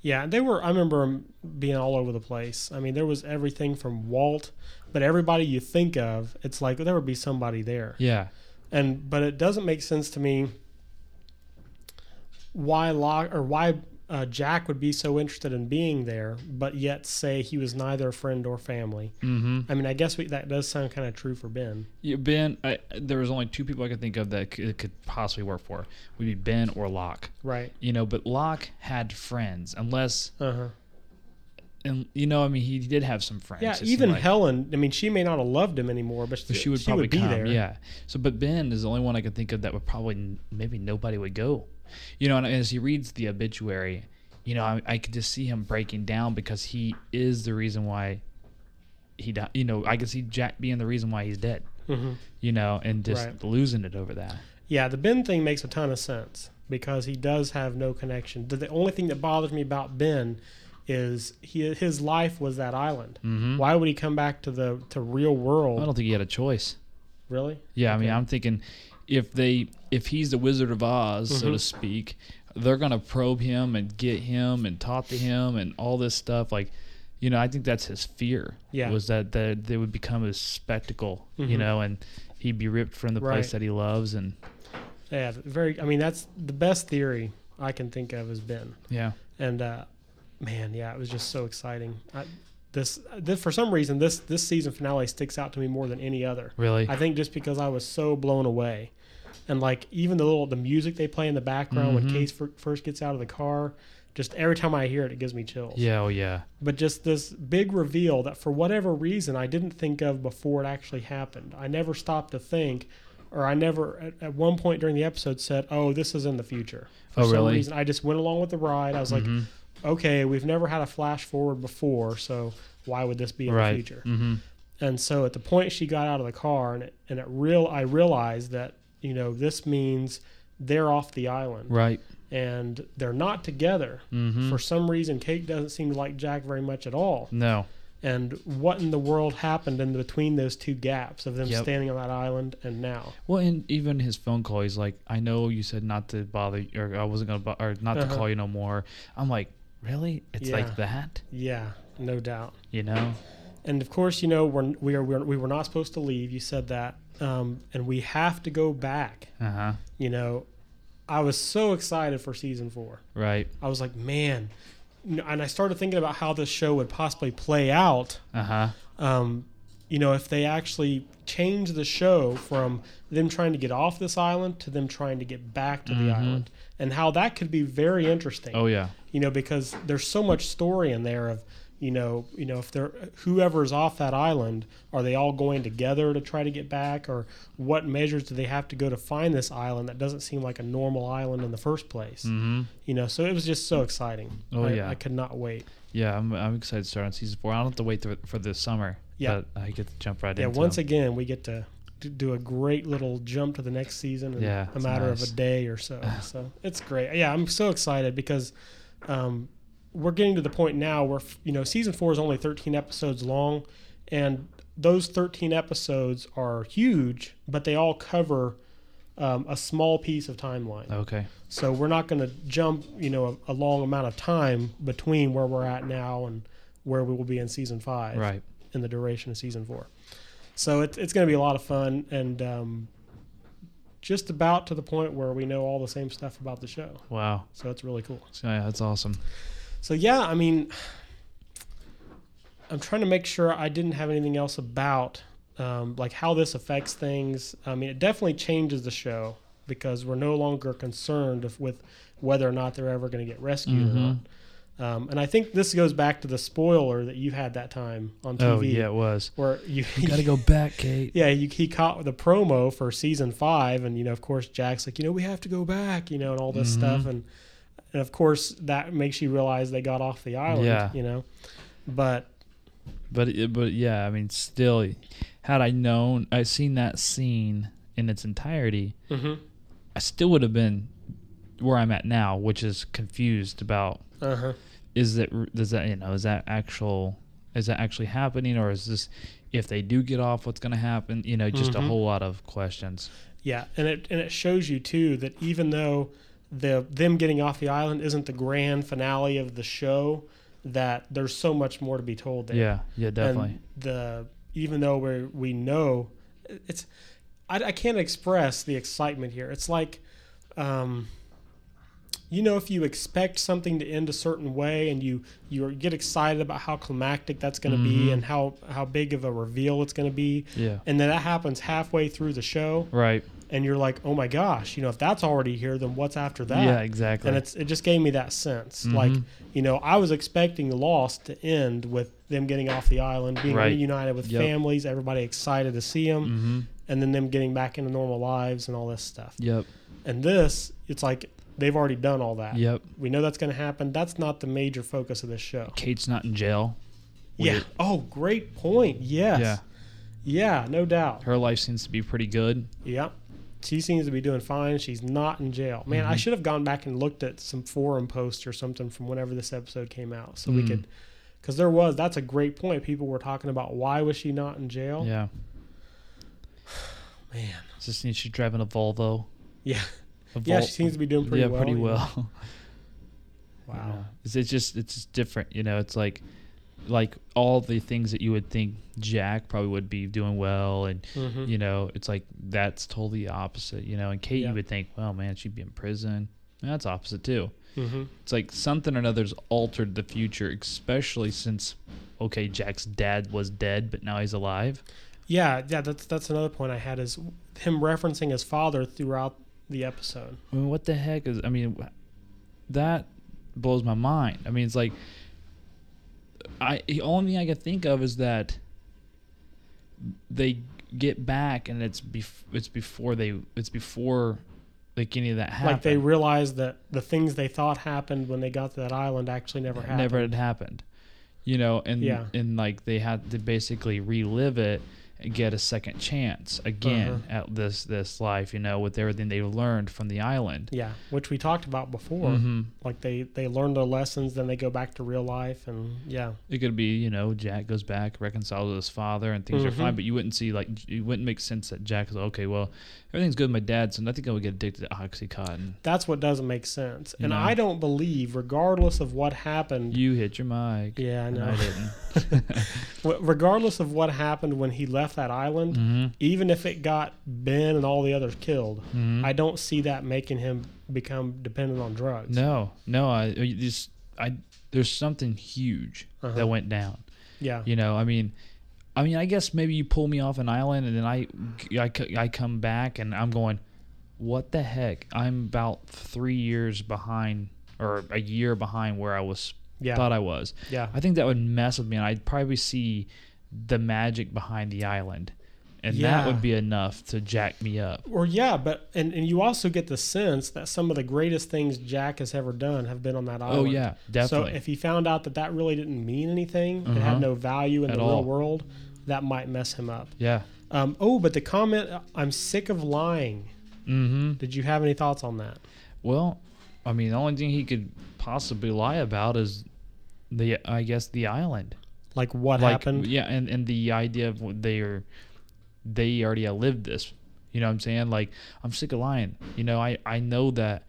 Yeah, they were. I remember them being all over the place. I mean, there was everything from Walt, but everybody you think of, it's like there would be somebody there. Yeah, And but it doesn't make sense to me why Locke or why uh, Jack would be so interested in being there, but yet say he was neither a friend or family. mm-hmm. I mean, I guess we, that does sound kind of true for Ben. Yeah, Ben. I, there was only two people I could think of that could, could possibly work for. Would be Ben or Locke. Right. You know, but Locke had friends, unless Uh huh. and you know, I mean, he did have some friends. Yeah, even like. Helen. I mean, she may not have loved him anymore, but But she would she probably would be come, there. Yeah. So, but Ben is the only one I could think of that would probably maybe nobody would go. You know, and as he reads the obituary, you know, I, I could just see him breaking down because he is the reason why he died. You know, I could see Jack being the reason why he's dead. hmm You know, and just Right. losing it over that. Yeah, the Ben thing makes a ton of sense because he does have no connection. The, only thing that bothers me about Ben is he his life was that island. Mm-hmm. Why would he come back to the to real world? I don't think he had a choice. Really? Yeah, I mean, I'm thinking if they if he's the Wizard of Oz, so Mhm. to speak, they're gonna probe him and get him and talk to him and all this stuff. Like, you know, I think that's his fear. Yeah. was that that they would become a spectacle, you Mhm. know, and he'd be ripped from the Right. place that he loves, and Yeah, very. I mean, that's the best theory I can think of is Ben. yeah, And uh, man, yeah, it was just so exciting. I, this, this for some reason this this season finale sticks out to me more than any other. really, I think just because I was so blown away. And like even the little the music they play in the background when Mhm. Kate fir- first gets out of the car, just every time I hear it, it gives me chills. Yeah, oh yeah. But just this big reveal that for whatever reason I didn't think of before it actually happened. I never stopped to think, or I never at, at one point during the episode said, "Oh, this is in the future." For Oh, some really? reason, I just went along with the ride. I was like, Mhm. "Okay, we've never had a flash forward before, so why would this be in right. the future?" Mm-hmm. And so at the point she got out of the car, and it, and it real, I realized that you know this means they're off the island, Right. and they're not together. Mm-hmm. For some reason, Kate doesn't seem to like Jack very much at all. no. And what in the world happened in between those two gaps of them Yep. standing on that island and now? Well, and even his phone call, he's like, "I know you said not to bother, or I wasn't gonna, bo- or not Uh-huh. to call you no more." I'm like, "Really? It's Yeah. like that?" Yeah, no doubt. You know? And of course, you know we're, we are we're, we were not supposed to leave. You said that, um, and we have to go back. Uh huh. You know, I was so excited for season four. Right. I was like, man, and I started thinking about how this show would possibly play out. Uh huh. Um, you know, if they actually change the show from them trying to get off this island to them trying to get back to the Mhm. island, and how that could be very interesting. Oh yeah. You know, because there's so much story in there of, you know, you know, if they're whoever's off that island, are they all going together to try to get back, or what measures do they have to go to find this island that doesn't seem like a normal island in the first place? Mm-hmm. You know, so it was just so exciting. Oh, I, yeah. I could not wait. Yeah, I'm, I'm excited to start on season four. I don't have to wait th- for the summer. Yeah. But I get to jump right in. Yeah, once them. again, we get to do a great little jump to the next season in Yeah, a matter nice. of a day or so. So it's great. Yeah, I'm so excited because um, we're getting to the point now where you know season four is only 13 episodes long, and those 13 episodes are huge, but they all cover um, a small piece of timeline. Okay. So we're not going to jump, you know, a, a long amount of time between where we're at now and where we will be in season five Right. in the duration of season four. So it, it's going to be a lot of fun and um, just about to the point where we know all the same stuff about the show. Wow. So it's really cool. So, yeah, that's awesome. So yeah, I mean, I'm trying to make sure I didn't have anything else about um, like how this affects things. I mean, it definitely changes the show because we're no longer concerned if, with whether or not they're ever going to get rescued or not. Um, and I think this goes back to the spoiler that you had that time on TV. Oh yeah, it was. Where you, You gotta go back, Kate. yeah, you, he caught the promo for season five, and you know, of course, Jack's like, you know, we have to go back, you know, and all this Mhm. stuff, and and of course, that makes you realize they got off the island, Yeah. you know, but But but yeah, I mean, still, had I known, I seen that scene in its entirety, mhm, I still would have been where I'm at now, which is confused about uh-huh. is that does that you know is that actual is that actually happening or is this if they do get off what's going to happen you know just Mhm. a whole lot of questions yeah, and it and it shows you too that even though the them getting off the island isn't the grand finale of the show, that there's so much more to be told there. yeah yeah definitely And the even though we we know it's I, I can't express the excitement here. It's like um you know if you expect something to end a certain way and you you get excited about how climactic that's going to be Mhm. and how how big of a reveal it's going to be yeah and then that happens halfway through the show right and you're like oh my gosh you know if that's already here then what's after that? Yeah exactly. And it's it just gave me that sense. Like Mhm. you know i was expecting lost to end with them getting off the island being Right. reunited with Yep. families everybody excited to see them mm-hmm. and then them getting back into normal lives and all this stuff. Yep. And this it's like they've already done all that. Yep. We know that's going to happen. That's not the major focus of this show. Kate's not in jail. Yeah. Oh great point. Yes. Yeah. Yeah no doubt. Her life seems to be pretty good. Yep. She seems to be doing fine. She's not in jail. Man, I Mhm. should have gone back and looked at some forum posts or something from whenever this episode came out so we Mm. could because there was that's a great point. People were talking about why was she not in jail? yeah Man. just she's driving a volvo Yeah. a Yeah, she seems to be doing pretty yeah well. pretty well Wow. Yeah. It's, it's just it's just different, you know. It's like like all the things that you would think Jack probably would be doing well, and Mhm. you know, it's like that's totally opposite, you know. And Kate, Yeah. you would think, well, man, she'd be in prison. That's opposite too. Mhm. It's like something or another's altered the future, especially since okay, Jack's dad was dead, but now he's alive. Yeah, yeah, that's that's another point I had is him referencing his father throughout the episode. I mean, what the heck is? I mean, that blows my mind. I mean, it's like I the only thing I can think of is that they get back and it's bef- it's before they it's before like any of that happened. Like they realized that the things they thought happened when they got to that island actually never happened. never had happened. You know, and Yeah. and like they had to basically relive it get a second chance again Uh-huh. at this this life. You know, with everything they've learned from the island. Yeah, which we talked about before. Mhm. Like they they learn their lessons, then they go back to real life, and yeah, It could be, you know, Jack goes back, reconciles with his father, and things are Mhm. fine. But you wouldn't see like it wouldn't make sense that Jack is like, okay, well, everything's good with my dad, so I think I would get addicted to oxycontin. that's what doesn't make sense. And? I don't believe, regardless of what happened, You hit your mic. Yeah, I and know. I didn't. w- regardless of what happened when he left that island, hmm even if it got Ben and all the others killed, hmm I don't see that making him become dependent on drugs. No, no, I you just I there's something huge Uh-huh. that went down. Yeah. You know, I mean, I mean, I guess maybe you pull me off an island and then I, I come back and I'm going, what the heck? I'm about three years behind or a year behind where I was Yeah. thought I was. Yeah. I think that would mess with me and I'd probably see the magic behind the island. And that would be enough to jack me up. Or yeah, but and, and you also get the sense that some of the greatest things Jack has ever done have been on that island. Oh yeah, definitely. So if he found out that that really didn't mean anything, it Uh-huh. had no value in At the all. real world, that might mess him up. yeah. Um, oh, but the comment, "I'm sick of lying." Mm-hmm. Did you have any thoughts on that? Well, I mean, the only thing he could possibly lie about is the, I guess, the island. Like what like, happened? Yeah, and and the idea of they are, they already outlived this. You know what I'm saying? Like, I'm sick of lying. You know, I I know that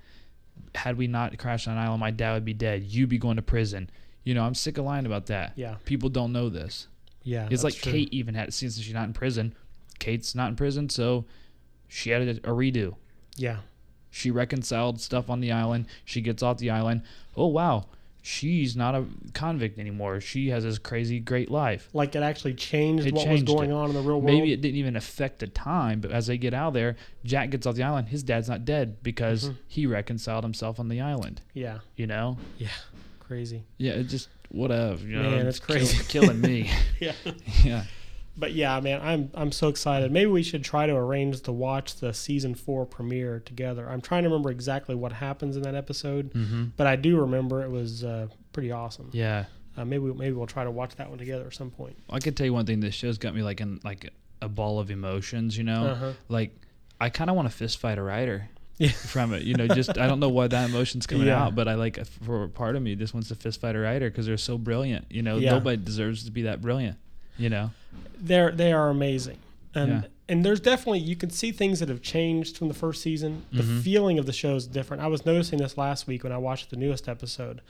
had we not crashed on an island, my dad would be dead. You'd be going to prison. You know, I'm sick of lying about that. Yeah. People don't know this. Yeah, It's like true. Kate even had since she's not in prison. Kate's not in prison, so she had a, a redo. Yeah, She reconciled stuff on the island. She gets off the island. Oh wow, she's not a convict anymore. She has this crazy great life. like it actually changed It what changed was going it. on in the real world. Maybe it didn't even affect the time, but as they get out there, Jack gets off the island. His dad's not dead because Mhm. he reconciled himself on the island. yeah, You know? yeah, crazy. Yeah, it just whatever. You know, Man, it's kill- crazy. killing me. Yeah. yeah. But yeah, man, I'm I'm so excited. Maybe we should try to arrange to watch the season four premiere together. I'm trying to remember exactly what happens in that episode, Mm-hmm. but I do remember it was uh, pretty awesome. Yeah. Uh, maybe maybe we'll try to watch that one together at some point. I could tell you one thing. This show's got me like in like a ball of emotions. You know, Uh-huh. like I kind of want to fist fight a writer. Yeah. From it, you know, just I don't know why that emotion's coming Yeah. out, but I like for part of me just wants to fist fight a writer because they're so brilliant. You know, Yeah. nobody deserves to be that brilliant. You know, They're they are amazing, and and there's definitely you can see things that have changed from the first season. The Mhm. feeling of the show is different. I was noticing this last week when I watched the newest episode.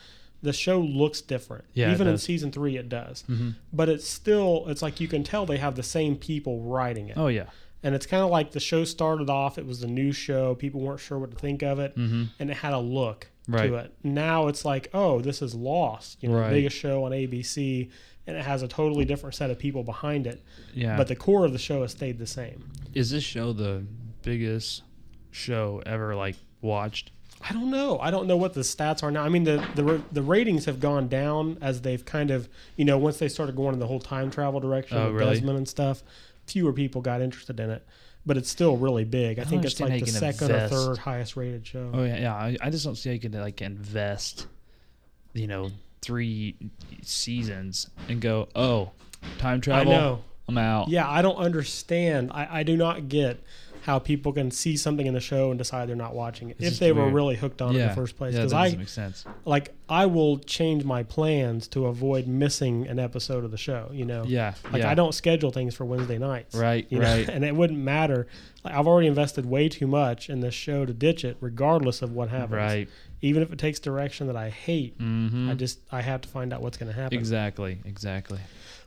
The show looks different. Yeah, even in season three, it does. Mhm. But it's still it's like you can tell they have the same people writing it. oh yeah, And it's kind of like the show started off, it was a new show. People weren't sure what to think of it. mm-hmm. And it had a look Right. to it. Now it's like, oh, this is Lost, you know, Right. the biggest show on ABC. And it has a totally different set of people behind it. yeah. But the core of the show has stayed the same. is this show the biggest show ever like watched? I don't know. I don't know what the stats are now. I mean, the the the ratings have gone down as they've kind of, you know, once they started going in the whole time travel direction Oh, with really? Desmond and stuff, fewer people got interested in it. But it's still really big. I, I think it's like the second invest. or third highest rated show. Oh yeah, yeah. I, I just don't see how you could like invest, you know, three seasons and go, oh, time travel. I know. I'm out. Yeah, I don't understand. I, I do not get how people can see something in the show and decide they're not watching it It's if just they were weird. really hooked on it in the first place. Yeah, Because that I doesn't make sense. like I will change my plans to avoid missing an episode of the show. You know, Yeah, like yeah. I don't schedule things for Wednesday nights. Right, you know? right. and it wouldn't matter. Like, I've already invested way too much in this show to ditch it, regardless of what happens. Right. Even if it takes direction that I hate, Mm-hmm. I just I have to find out what's going to happen. exactly, exactly.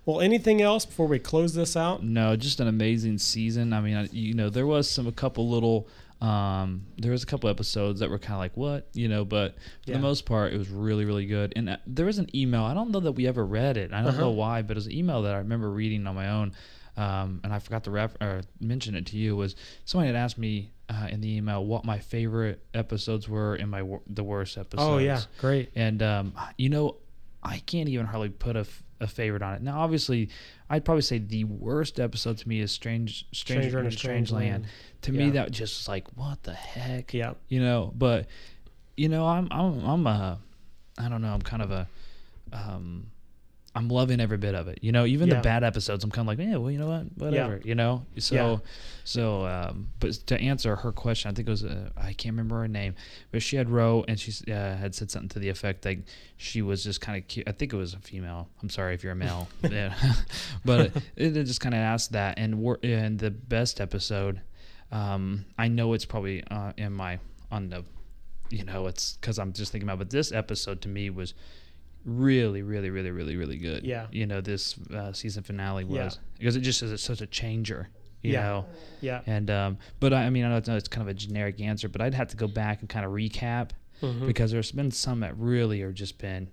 Well, anything else before we close this out? No, just an amazing season. I mean, I- you know, there was some a couple little. Um, there was a couple episodes that were kind of like what you know, but for Yeah. the most part, it was really, really good. And uh, there was an email. I don't know that we ever read it. I don't Uh-huh. know why, but it was an email that I remember reading on my own. um, and I forgot to ref- or mention it to you was somebody had asked me uh, in the email what my favorite episodes were and my wor- the worst episodes. Oh yeah, great. And um, you know, I can't even hardly put a, f- a favorite on it. Now, obviously, I'd probably say the worst episode to me is Strange Stranger, Stranger in a Strange Strange Land. Land. To me, Yeah. that just was like, what the heck? Yeah. You know, but you know, I'm I'm I'm a I don't know. I'm kind of a um. I'm loving every bit of it. You know, even Yeah. the bad episodes, I'm kind of like, yeah, well, you know what, whatever. You know, so, Yeah. so, um, but to answer her question, I think it was, uh, I can't remember her name, but she had wrote and she uh, had said something to the effect like she was just kind of cute. I think it was a female. I'm sorry if you're a male, but it, it just kind of asked that. And we're in the best episode. Um, I know it's probably uh, in my on the, you know, it's because I'm just thinking about. But this episode to me was really, really, really, really, really good. Yeah. You know, this uh, season finale was Yeah. because it just is such a changer. You Yeah. know. Yeah. And um, but I, I mean, I know it's kind of a generic answer, but I'd have to go back and kind of recap Mhm. because there's been some that really are just been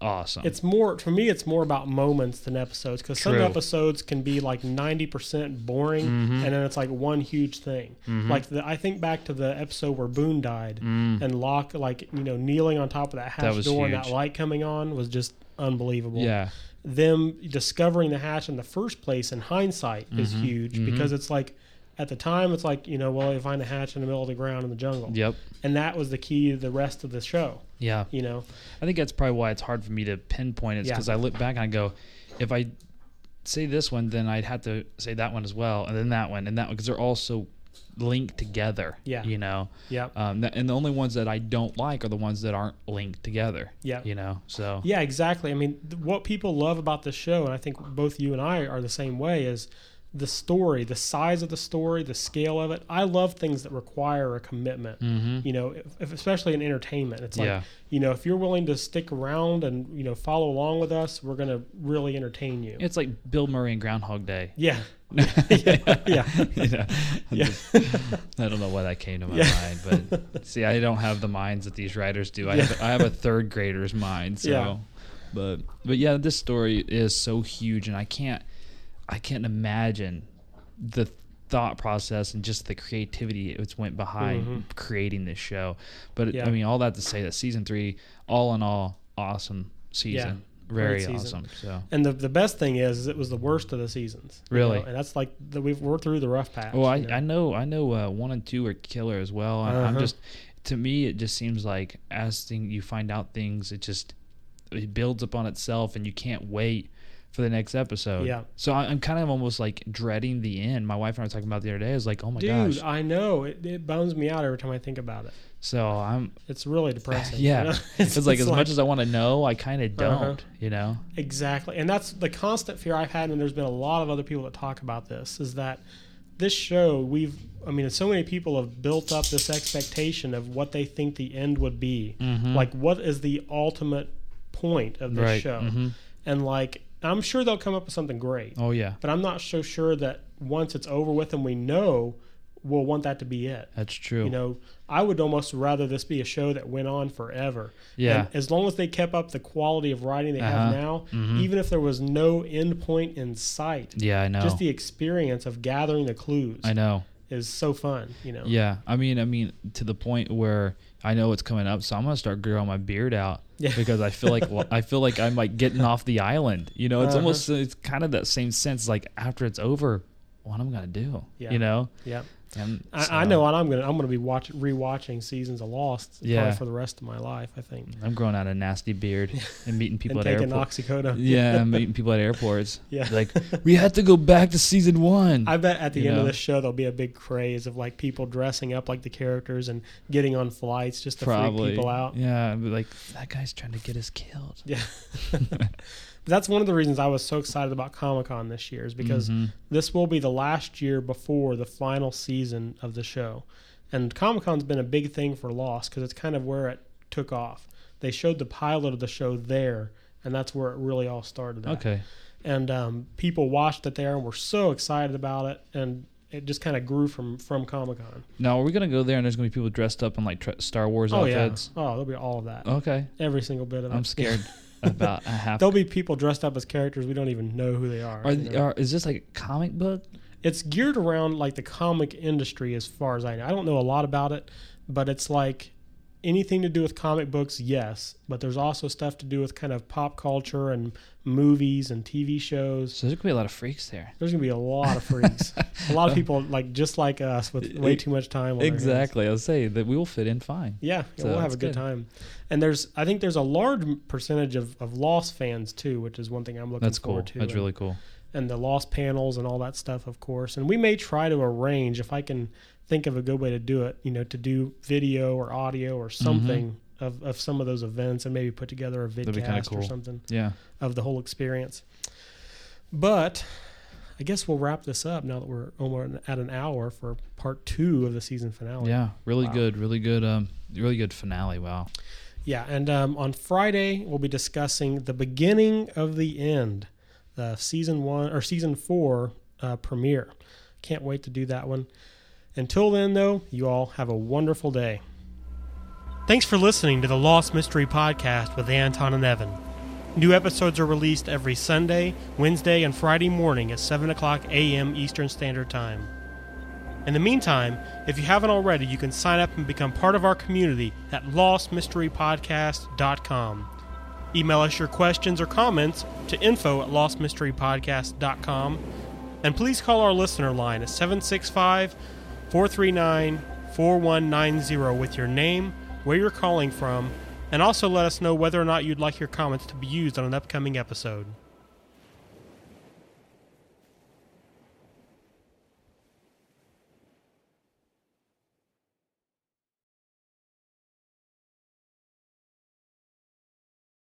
awesome. It's more for me. It's more about moments than episodes because some True. episodes can be like ninety percent boring, Mhm. and then it's like one huge thing. Mhm. Like the, I think back to the episode where Boone died, Mm. and Locke, like you know, kneeling on top of that hatch was door and that light coming on was just unbelievable. yeah. Them discovering the hatch in the first place in hindsight is Mhm. huge Mhm. because it's like. At the time, it's like you know, well, you find a hatch in the middle of the ground in the jungle, Yep. and that was the key to the rest of the show. Yeah. You know, I think that's probably why it's hard for me to pinpoint it Yeah. because I look back and I go, if I say this one, then I'd have to say that one as well, and then that one and that one because they're all so linked together. Yeah. You know. yeah, Um, th- and the only ones that I don't like are the ones that aren't linked together. yeah. You know. So. Yeah, exactly. I mean, th- what people love about this show, and I think both you and I are the same way, is the story, the size of the story, the scale of it. I love things that require a commitment. Mhm. You know, if, if, especially in entertainment, it's like Yeah. you know, if you're willing to stick around and you know follow along with us, we're gonna really entertain you. It's like Bill Murray and Groundhog Day. yeah, yeah, yeah. You know, I'm Yeah. just- I don't know why that came to my Yeah. mind, but see, I don't have the minds that these writers do. I Yeah. have, I have a third grader's mind. So, Yeah. but but yeah, this story is so huge, and I can't I can't imagine the thought process and just the creativity it went behind Mhm. creating this show. But Yeah. I mean, all that to say that season three, all in all, awesome season. Very great awesome. So. And the the best thing is, is it was the worst of the seasons. Really? know, and that's like the, we've we're through the rough patch. Well, I, you know? I know I know uh, one and two are killer as well. I, I'm Uh-huh. just to me it just seems like as thing you find out things it just it builds upon itself and you can't wait for the next episode. Yeah. So I, I'm kind of almost like dreading the end. My wife and I were talking about the other day. I was like, oh my Dude, gosh. Dude, I know it, it bones me out every time I think about it. So I'm It's really depressing. you yeah. know? it's, like as much as I want to know, I kind of don't. Uh-huh. You know. Exactly. And that's the constant fear I've had, and there's been a lot of other people that talk about this, is that this show, we've, I mean, so many people have built up this expectation of what they think the end would be. Mhm. Like, what is the ultimate point of this Right. show? Mhm. And, like, I'm sure they'll come up with something great, Oh yeah. but I'm not so sure that once it's over with and we know, we'll want that to be it. That's true. You know, I would almost rather this be a show that went on forever. Yeah. And as long as they kept up the quality of writing they have Uh-huh. now, Mhm. even if there was no end point in sight, yeah, I know. just the experience of gathering the clues I know. is so fun. You know. Yeah, I mean, I mean, to the point where I know it's coming up, so I'm gonna start growing my beard out Yeah. because I feel like I feel like I'm like getting off the island. You know, it's Uh-huh. almost it's kind of that same sense. Like after it's over, what am I gonna do? Yeah. You know, Yeah. And I, I know what I'm gonna. I'm gonna be watch rewatching seasons of Lost. Yeah. For the rest of my life. I think. I'm growing out a nasty beard and meeting people and at taking airports. Yeah, I'm meeting people at airports. Yeah. like we had to go back to season one. I bet at the You end know? of this show there'll be a big craze of like people dressing up like the characters and getting on flights just to Probably. freak people out. Yeah, like that guy's trying to get us killed. Yeah. That's one of the reasons I was so excited about Comic Con this year is because Mhm. this will be the last year before the final season of the show. And Comic Con's been a big thing for Lost because it's kind of where it took off. They showed the pilot of the show there, and that's where it really all started. At. Okay. And um, people watched it there and were so excited about it, and it just kind of grew from from Comic Con. Now, are we gonna go there and there's gonna be people dressed up in like tra- Star Wars Oh yeah, oh there'll be all of that, Okay. every single bit of it. I'm scared. about a half. There'll be people dressed up as characters we don't even know who they are. Are, you know? are, is this like a comic book? it's geared around like the comic industry as far as I know. I don't know a lot about it, but it's like anything to do with comic books, yes. But there's also stuff to do with kind of pop culture and movies and TV shows. So there's gonna be a lot of freaks there. There's gonna be a lot of freaks, a lot of people like just like us with way too much time. Exactly. I was saying that we will fit in fine. Yeah, So we'll have a good, good. time. And there's, I think there's a large percentage of, of Lost fans too, which is one thing I'm looking That's cool. forward to. That's And- really cool. and the lost panels and all that stuff, of course. And we may try to arrange if I can think of a good way to do it, you know, to do video or audio or something of, of some of those events and maybe put together a Mm-hmm. That'd be kinda vidcast or something Yeah. of the whole experience. But I guess we'll wrap this up now that we're almost at an hour for part two of the season finale. Yeah. Really Wow. good. Really good. Um. Really good finale. Wow. Yeah, and um, on Friday we'll be discussing the beginning of the end, the season one or season four uh, premiere. Can't wait to do that one. Until then, though, you all have a wonderful day. Thanks for listening to the Lost Mystery Podcast with Anton and Evan. New episodes are released every Sunday, Wednesday, and Friday morning at 7 o'clock a.m. Eastern Standard Time. In the meantime, if you haven't already, you can sign up and become part of our community at lostmysterypodcast.com. Email us your questions or comments to info at lostmysterypodcast.com. And please call our listener line at 765 439 4190 with your name, where you're calling from, and also let us know whether or not you'd like your comments to be used on an upcoming episode.